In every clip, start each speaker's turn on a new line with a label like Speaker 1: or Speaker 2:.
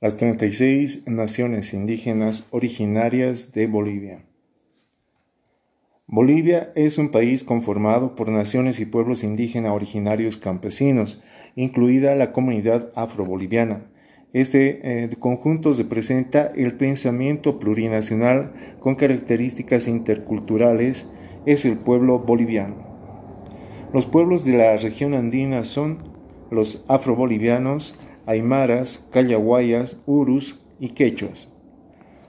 Speaker 1: las 36 naciones indígenas originarias de Bolivia. Bolivia es un país conformado por naciones y pueblos indígenas originarios campesinos, incluida la comunidad afroboliviana. Este eh, conjunto representa el pensamiento plurinacional con características interculturales, es el pueblo boliviano. Los pueblos de la región andina son los afrobolivianos, aymaras, callahuayas, urus y quechuas.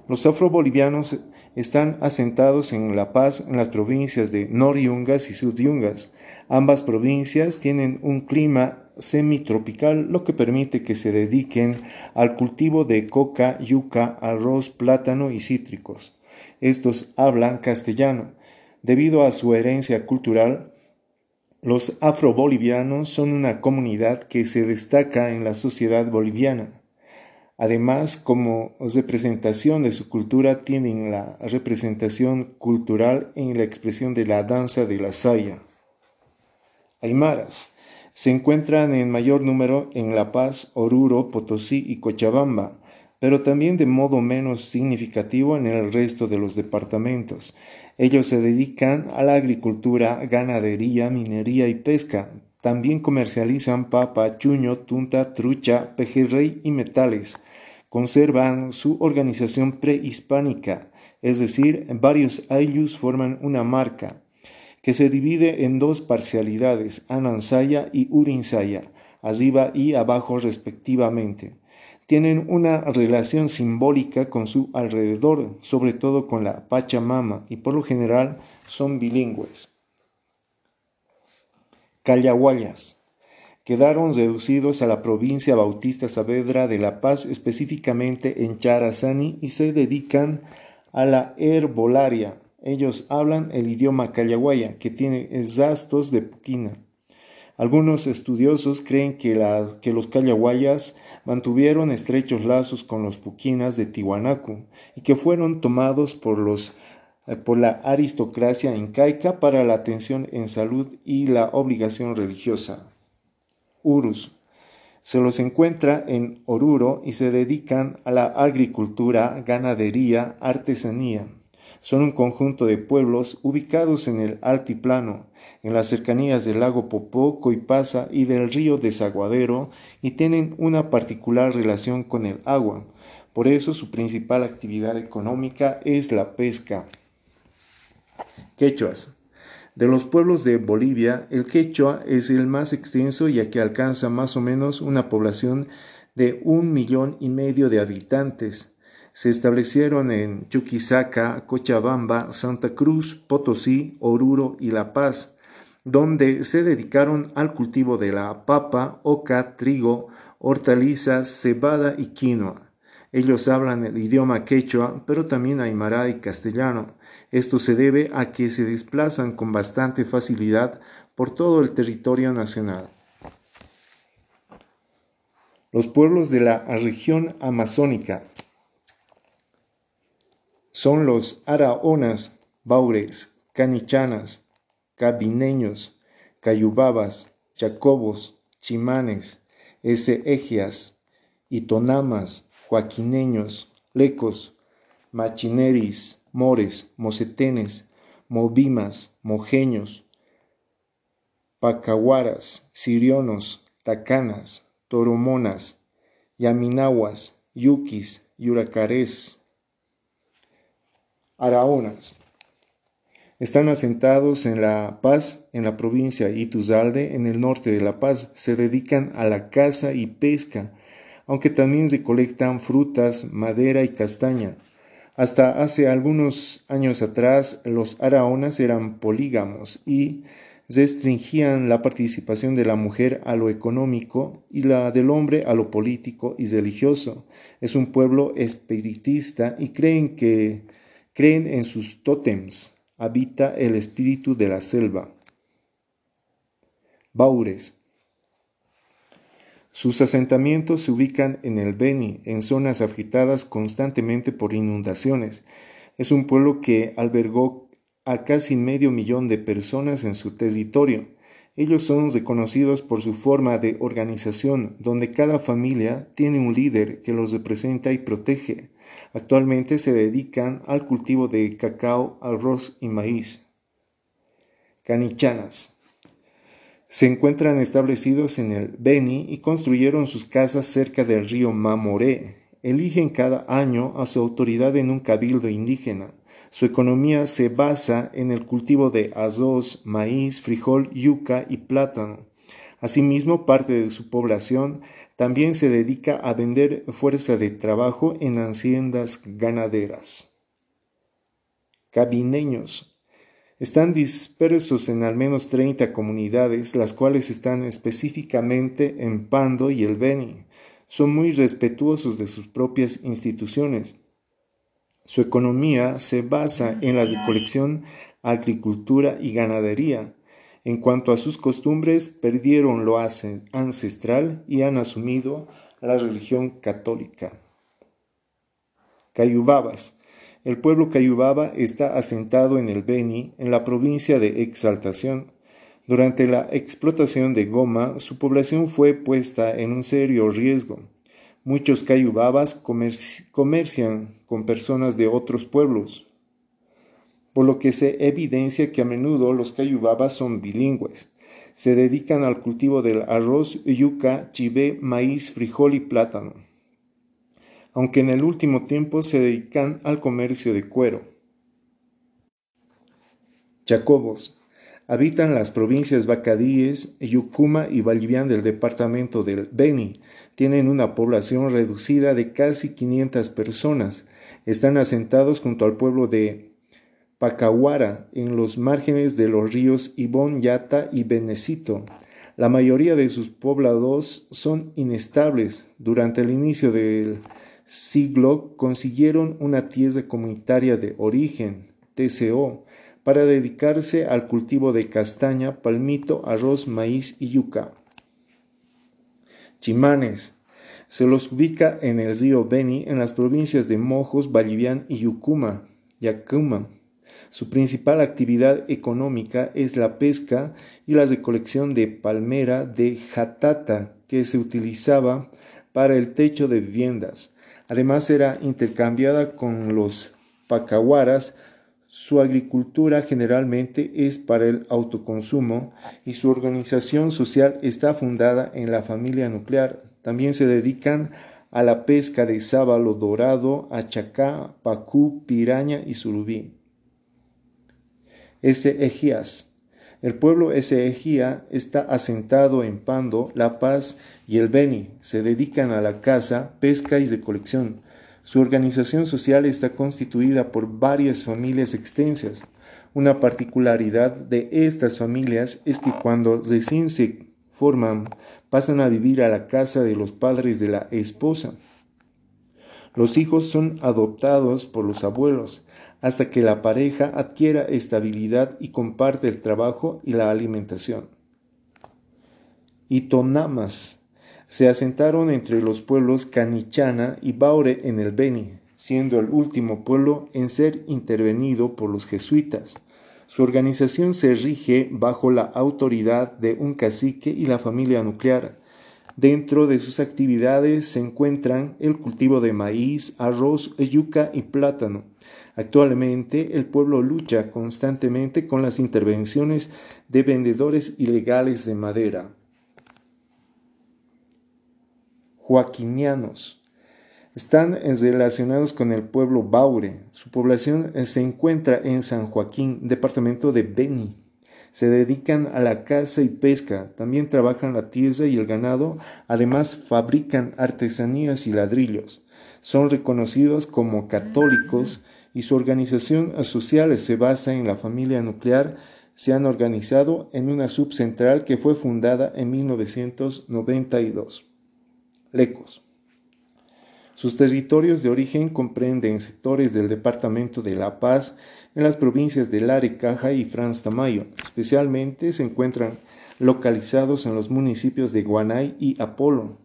Speaker 1: Los afrobolivianos están asentados en La Paz, en las provincias de Nor-Yungas y Sud-Yungas. Ambas provincias tienen un clima semitropical, lo que permite que se dediquen al cultivo de coca, yuca, arroz, plátano y cítricos. Estos hablan castellano. Debido a su herencia cultural, los afrobolivianos son una comunidad que se destaca en la sociedad boliviana. Además, como representación de su cultura, tienen la representación cultural en la expresión de la danza de la saya. Aymaras se encuentran en mayor número en La Paz, Oruro, Potosí y Cochabamba, pero también de modo menos significativo en el resto de los departamentos. Ellos se dedican a la agricultura, ganadería, minería y pesca. También comercializan papa, chuño, tunta, trucha, pejerrey y metales. Conservan su organización prehispánica, es decir, varios ayllus forman una marca, que se divide en dos parcialidades, Anansaya y Urinsaya, arriba y abajo respectivamente tienen una relación simbólica con su alrededor, sobre todo con la Pachamama, y por lo general son bilingües. Callahuayas. Quedaron reducidos a la provincia Bautista Saavedra de La Paz, específicamente en Charazani, y se dedican a la herbolaria. Ellos hablan el idioma callahuaya, que tiene zastos de puquina. Algunos estudiosos creen que, los callahuayas mantuvieron estrechos lazos con los puquinas de Tiwanaku y que fueron tomados por, eh, por la aristocracia incaica para la atención en salud y la obligación religiosa. Urus. Se los encuentra en Oruro y se dedican a la agricultura, ganadería, artesanía. Son un conjunto de pueblos ubicados en el altiplano, en las cercanías del lago Popó, Coipasa y del río Desaguadero, y tienen una particular relación con el agua. Por eso su principal actividad económica es la pesca. Quechuas. De los pueblos de Bolivia, el quechua es el más extenso ya que alcanza más o menos una población de un millón y medio de habitantes se establecieron en Chuquisaca, Cochabamba, Santa Cruz, Potosí, Oruro y La Paz, donde se dedicaron al cultivo de la papa, oca, trigo, hortalizas, cebada y quinoa. Ellos hablan el idioma quechua, pero también aymara y castellano. Esto se debe a que se desplazan con bastante facilidad por todo el territorio nacional. Los pueblos de la región amazónica son los araonas, baures, canichanas, cabineños, cayubabas, chacobos, chimanes, eseegias, itonamas, joaquineños, lecos, machineris, mores, mocetenes, movimas, mojeños, pacahuaras, sirionos, tacanas, toromonas, yaminahuas, yuquis, yuracarés, Araonas. Están asentados en La Paz, en la provincia Ituzalde, en el norte de La Paz. Se dedican a la caza y pesca, aunque también recolectan frutas, madera y castaña. Hasta hace algunos años atrás, los araonas eran polígamos y restringían la participación de la mujer a lo económico y la del hombre a lo político y religioso. Es un pueblo espiritista y creen que Creen en sus tótems, habita el espíritu de la selva. Baures. Sus asentamientos se ubican en el Beni, en zonas agitadas constantemente por inundaciones. Es un pueblo que albergó a casi medio millón de personas en su territorio. Ellos son reconocidos por su forma de organización, donde cada familia tiene un líder que los representa y protege. Actualmente se dedican al cultivo de cacao, arroz y maíz. Canichanas. Se encuentran establecidos en el Beni y construyeron sus casas cerca del río Mamoré. Eligen cada año a su autoridad en un cabildo indígena. Su economía se basa en el cultivo de arroz, maíz, frijol, yuca y plátano. Asimismo, parte de su población también se dedica a vender fuerza de trabajo en haciendas ganaderas. Cabineños. Están dispersos en al menos 30 comunidades, las cuales están específicamente en Pando y el Beni. Son muy respetuosos de sus propias instituciones su economía se basa en la recolección, agricultura y ganadería. En cuanto a sus costumbres, perdieron lo ancestral y han asumido la religión católica. Cayubabas. El pueblo Cayubaba está asentado en el Beni, en la provincia de Exaltación. Durante la explotación de goma, su población fue puesta en un serio riesgo. Muchos cayubabas comercian con personas de otros pueblos, por lo que se evidencia que a menudo los cayubabas son bilingües. Se dedican al cultivo del arroz, yuca, chivé, maíz, frijol y plátano, aunque en el último tiempo se dedican al comercio de cuero. Jacobos habitan las provincias Bacadíes, Yucuma y Vallivian del departamento del Beni, tienen una población reducida de casi 500 personas. Están asentados junto al pueblo de Pacahuara, en los márgenes de los ríos Ibón, Yata y Benecito. La mayoría de sus poblados son inestables. Durante el inicio del siglo consiguieron una tierra comunitaria de origen, TCO, para dedicarse al cultivo de castaña, palmito, arroz, maíz y yuca. Chimanes. Se los ubica en el río Beni, en las provincias de Mojos, Vallivian y Yucuma, Yacuma. Su principal actividad económica es la pesca y la recolección de palmera de jatata que se utilizaba para el techo de viviendas. Además era intercambiada con los pacahuaras su agricultura generalmente es para el autoconsumo y su organización social está fundada en la familia nuclear. También se dedican a la pesca de sábalo dorado, achacá, pacú, piraña y surubí. Ese Ejías. El pueblo ese Ejía está asentado en Pando, La Paz y el Beni. Se dedican a la caza, pesca y recolección. Su organización social está constituida por varias familias extensas. Una particularidad de estas familias es que cuando recién se forman pasan a vivir a la casa de los padres de la esposa. Los hijos son adoptados por los abuelos hasta que la pareja adquiera estabilidad y comparte el trabajo y la alimentación. Y tonamas se asentaron entre los pueblos Canichana y Baure en el Beni, siendo el último pueblo en ser intervenido por los jesuitas. Su organización se rige bajo la autoridad de un cacique y la familia nuclear. Dentro de sus actividades se encuentran el cultivo de maíz, arroz, yuca y plátano. Actualmente el pueblo lucha constantemente con las intervenciones de vendedores ilegales de madera. joaquinianos. Están relacionados con el pueblo Baure. Su población se encuentra en San Joaquín, departamento de Beni. Se dedican a la caza y pesca, también trabajan la tierra y el ganado, además fabrican artesanías y ladrillos. Son reconocidos como católicos y su organización social se basa en la familia nuclear. Se han organizado en una subcentral que fue fundada en 1992. Lecos. Sus territorios de origen comprenden sectores del departamento de La Paz en las provincias de Larecaja y Franz Tamayo. Especialmente se encuentran localizados en los municipios de Guanay y Apolo.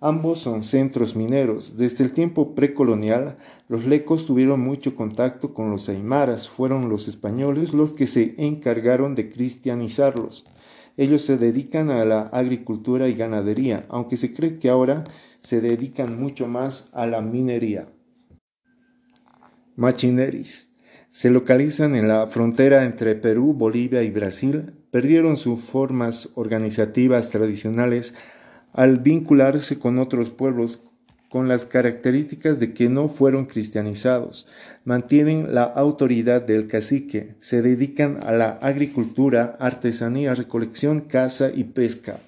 Speaker 1: Ambos son centros mineros. Desde el tiempo precolonial, los lecos tuvieron mucho contacto con los aymaras. Fueron los españoles los que se encargaron de cristianizarlos. Ellos se dedican a la agricultura y ganadería, aunque se cree que ahora se dedican mucho más a la minería. Machineris. Se localizan en la frontera entre Perú, Bolivia y Brasil. Perdieron sus formas organizativas tradicionales al vincularse con otros pueblos con las características de que no fueron cristianizados, mantienen la autoridad del cacique, se dedican a la agricultura, artesanía, recolección, caza y pesca.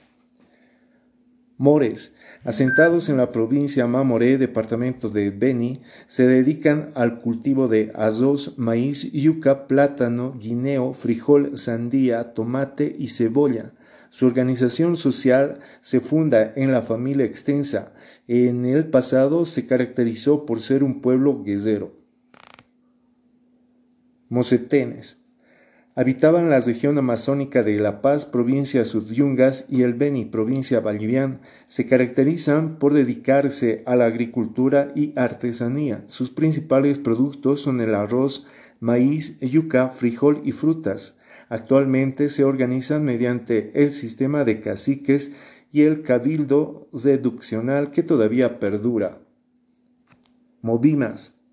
Speaker 1: Mores, asentados en la provincia Mamoré, departamento de Beni, se dedican al cultivo de azos, maíz, yuca, plátano, guineo, frijol, sandía, tomate y cebolla. Su organización social se funda en la familia extensa, en el pasado se caracterizó por ser un pueblo guerrero. Mosetenes. Habitaban la región amazónica de La Paz, provincia Sudyungas, y el Beni, provincia Bolivian. Se caracterizan por dedicarse a la agricultura y artesanía. Sus principales productos son el arroz, maíz, yuca, frijol y frutas. Actualmente se organizan mediante el sistema de caciques y el cabildo reduccional que todavía perdura. Movimas.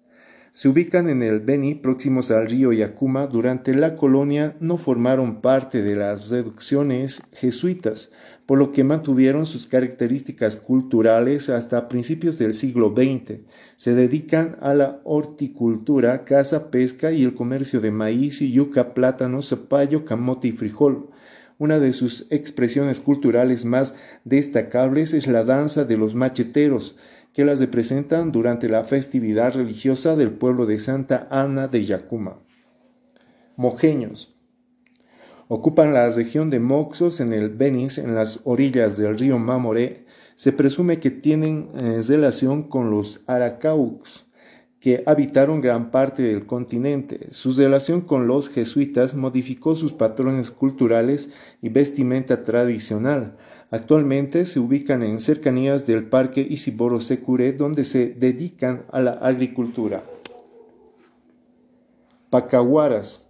Speaker 1: Se ubican en el Beni, próximos al río Yacuma. Durante la colonia no formaron parte de las reducciones jesuitas, por lo que mantuvieron sus características culturales hasta principios del siglo XX. Se dedican a la horticultura, caza, pesca y el comercio de maíz yuca, plátano, zapallo, camote y frijol. Una de sus expresiones culturales más destacables es la danza de los macheteros, que las representan durante la festividad religiosa del pueblo de Santa Ana de Yacuma. Mojeños. Ocupan la región de Moxos en el Benis, en las orillas del río Mamoré. Se presume que tienen eh, relación con los Aracaux, que habitaron gran parte del continente. Su relación con los jesuitas modificó sus patrones culturales y vestimenta tradicional. Actualmente se ubican en cercanías del Parque Isiboro Secure, donde se dedican a la agricultura. Pacahuaras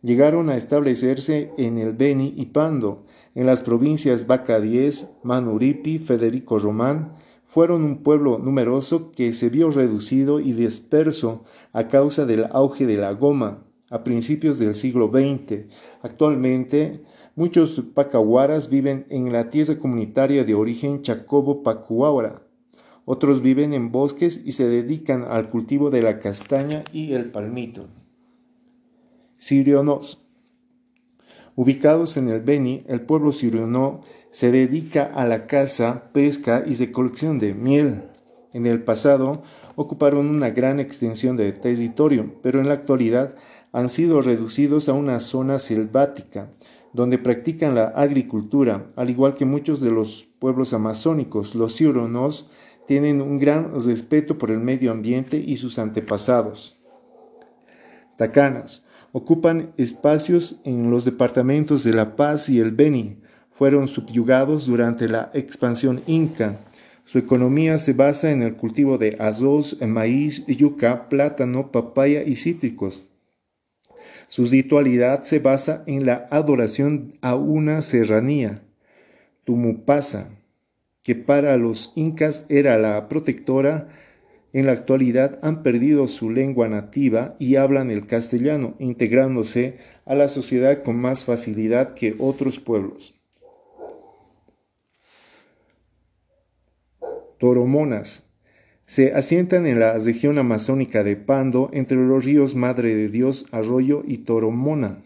Speaker 1: llegaron a establecerse en el Beni y Pando, en las provincias Bacadíes, Manuripi, Federico Román, fueron un pueblo numeroso que se vio reducido y disperso a causa del auge de la goma a principios del siglo XX. Actualmente, muchos pacahuaras viven en la tierra comunitaria de origen Chacobo-Pacuaura. Otros viven en bosques y se dedican al cultivo de la castaña y el palmito. Sirionos. Ubicados en el Beni, el pueblo sirionó se dedica a la caza, pesca y recolección de miel. En el pasado ocuparon una gran extensión de territorio, pero en la actualidad han sido reducidos a una zona selvática, donde practican la agricultura, al igual que muchos de los pueblos amazónicos. Los ciuronos tienen un gran respeto por el medio ambiente y sus antepasados. Tacanas ocupan espacios en los departamentos de La Paz y el Beni, fueron subyugados durante la expansión inca. Su economía se basa en el cultivo de arroz, maíz, yuca, plátano, papaya y cítricos. Su ritualidad se basa en la adoración a una serranía, Tumupasa, que para los incas era la protectora. En la actualidad han perdido su lengua nativa y hablan el castellano, integrándose a la sociedad con más facilidad que otros pueblos. Toromonas. Se asientan en la región amazónica de Pando, entre los ríos Madre de Dios, Arroyo y Toromona.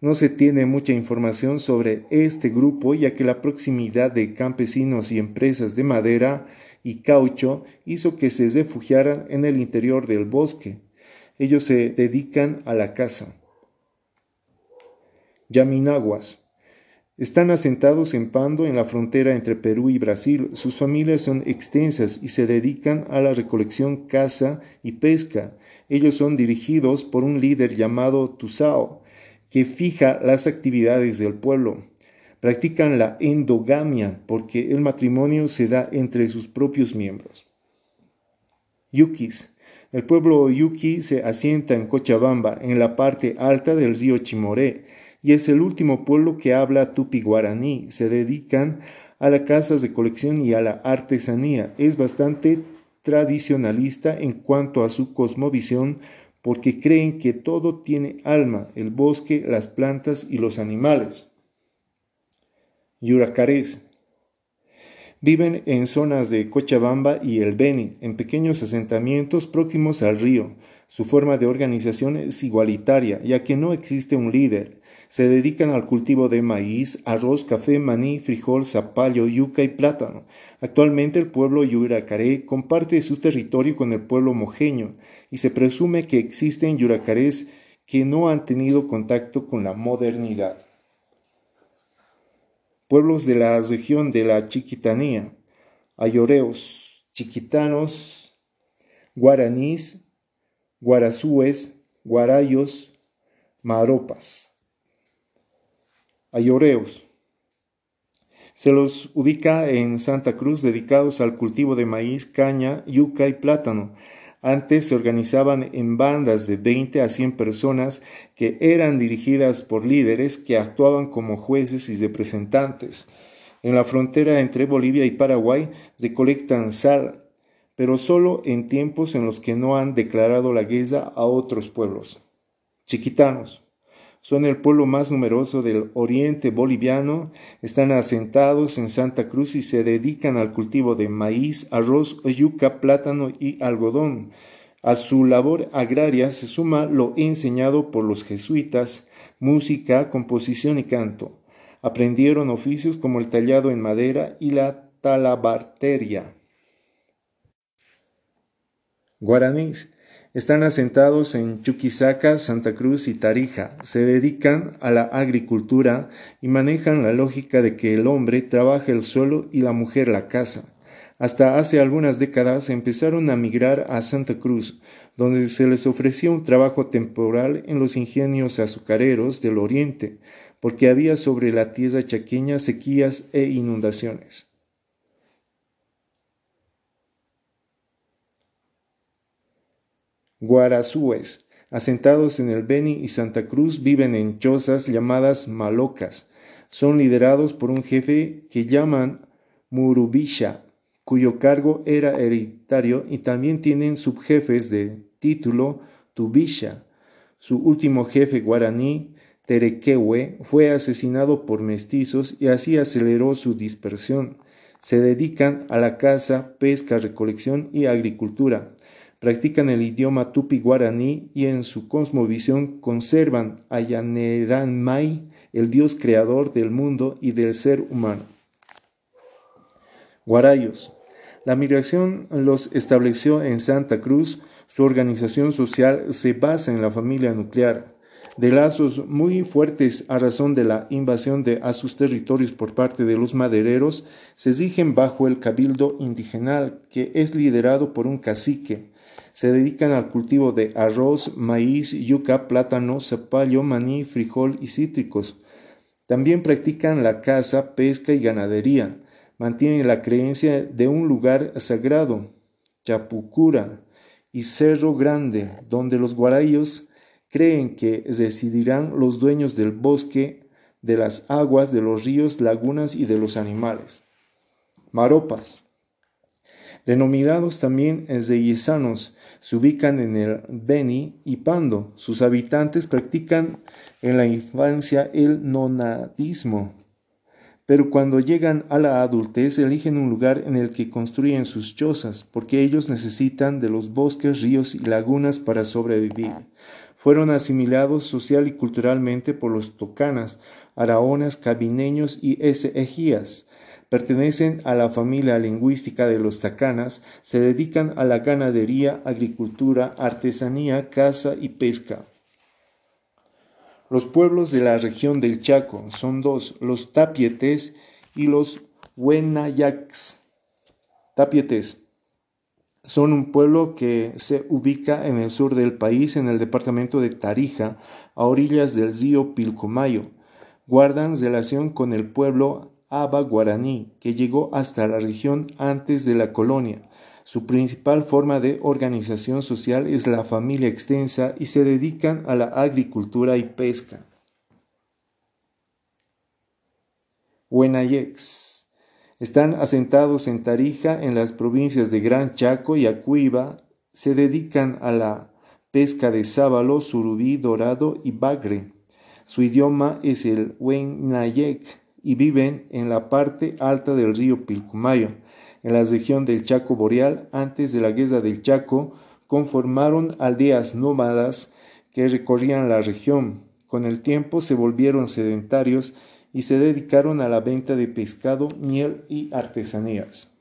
Speaker 1: No se tiene mucha información sobre este grupo, ya que la proximidad de campesinos y empresas de madera y caucho hizo que se refugiaran en el interior del bosque. Ellos se dedican a la caza. Yaminaguas. Están asentados en Pando, en la frontera entre Perú y Brasil. Sus familias son extensas y se dedican a la recolección, caza y pesca. Ellos son dirigidos por un líder llamado Tusao, que fija las actividades del pueblo. Practican la endogamia porque el matrimonio se da entre sus propios miembros. Yukis. El pueblo Yuki se asienta en Cochabamba, en la parte alta del río Chimoré y es el último pueblo que habla tupi-guaraní. Se dedican a las casas de colección y a la artesanía. Es bastante tradicionalista en cuanto a su cosmovisión porque creen que todo tiene alma, el bosque, las plantas y los animales. Yuracarés. Viven en zonas de Cochabamba y el Beni, en pequeños asentamientos próximos al río. Su forma de organización es igualitaria, ya que no existe un líder. Se dedican al cultivo de maíz, arroz, café, maní, frijol, zapallo, yuca y plátano. Actualmente el pueblo yuracaré comparte su territorio con el pueblo mojeño y se presume que existen yuracarés que no han tenido contacto con la modernidad. Pueblos de la región de la Chiquitanía, ayoreos, chiquitanos, guaraníes, guarazúes, guarayos, maropas. Ayoreos. Se los ubica en Santa Cruz dedicados al cultivo de maíz, caña, yuca y plátano. Antes se organizaban en bandas de 20 a 100 personas que eran dirigidas por líderes que actuaban como jueces y representantes. En la frontera entre Bolivia y Paraguay recolectan sal, pero solo en tiempos en los que no han declarado la guerra a otros pueblos. Chiquitanos. Son el pueblo más numeroso del oriente boliviano, están asentados en Santa Cruz y se dedican al cultivo de maíz, arroz, yuca, plátano y algodón. A su labor agraria se suma lo enseñado por los jesuitas, música, composición y canto. Aprendieron oficios como el tallado en madera y la talabarteria. Guaraníes están asentados en Chuquisaca, Santa Cruz y Tarija. Se dedican a la agricultura y manejan la lógica de que el hombre trabaja el suelo y la mujer la casa. Hasta hace algunas décadas empezaron a migrar a Santa Cruz, donde se les ofrecía un trabajo temporal en los ingenios azucareros del oriente, porque había sobre la tierra chaqueña sequías e inundaciones. Guarazúes, asentados en el Beni y Santa Cruz, viven en chozas llamadas malocas. Son liderados por un jefe que llaman Murubisha, cuyo cargo era hereditario y también tienen subjefes de título Tubisha. Su último jefe guaraní, Terequehue, fue asesinado por mestizos y así aceleró su dispersión. Se dedican a la caza, pesca, recolección y agricultura practican el idioma tupi-guaraní y en su cosmovisión conservan a Yaneranmai, el Dios creador del mundo y del ser humano. Guarayos. La migración los estableció en Santa Cruz. Su organización social se basa en la familia nuclear, de lazos muy fuertes a razón de la invasión de a sus territorios por parte de los madereros, se rigen bajo el cabildo indigenal, que es liderado por un cacique, se dedican al cultivo de arroz, maíz, yuca, plátano, zapallo, maní, frijol y cítricos. También practican la caza, pesca y ganadería. Mantienen la creencia de un lugar sagrado, Chapucura y Cerro Grande, donde los guarayos creen que decidirán los dueños del bosque, de las aguas, de los ríos, lagunas y de los animales. Maropas denominados también zeyesanos, se ubican en el Beni y Pando. Sus habitantes practican en la infancia el nonadismo, pero cuando llegan a la adultez eligen un lugar en el que construyen sus chozas, porque ellos necesitan de los bosques, ríos y lagunas para sobrevivir. Fueron asimilados social y culturalmente por los tocanas, araonas, cabineños y esejías pertenecen a la familia lingüística de los tacanas, se dedican a la ganadería, agricultura, artesanía, caza y pesca. Los pueblos de la región del Chaco son dos, los tapietes y los huenayacs. Tapietes son un pueblo que se ubica en el sur del país, en el departamento de Tarija, a orillas del río Pilcomayo. Guardan relación con el pueblo Aba guaraní, que llegó hasta la región antes de la colonia. Su principal forma de organización social es la familia extensa y se dedican a la agricultura y pesca. Huenayex. Están asentados en Tarija, en las provincias de Gran Chaco y Acuiba. Se dedican a la pesca de sábalo, surubí, dorado y bagre. Su idioma es el Huenayek y viven en la parte alta del río Pilcumayo, en la región del Chaco Boreal. Antes de la guerra del Chaco, conformaron aldeas nómadas que recorrían la región. Con el tiempo se volvieron sedentarios y se dedicaron a la venta de pescado, miel y artesanías.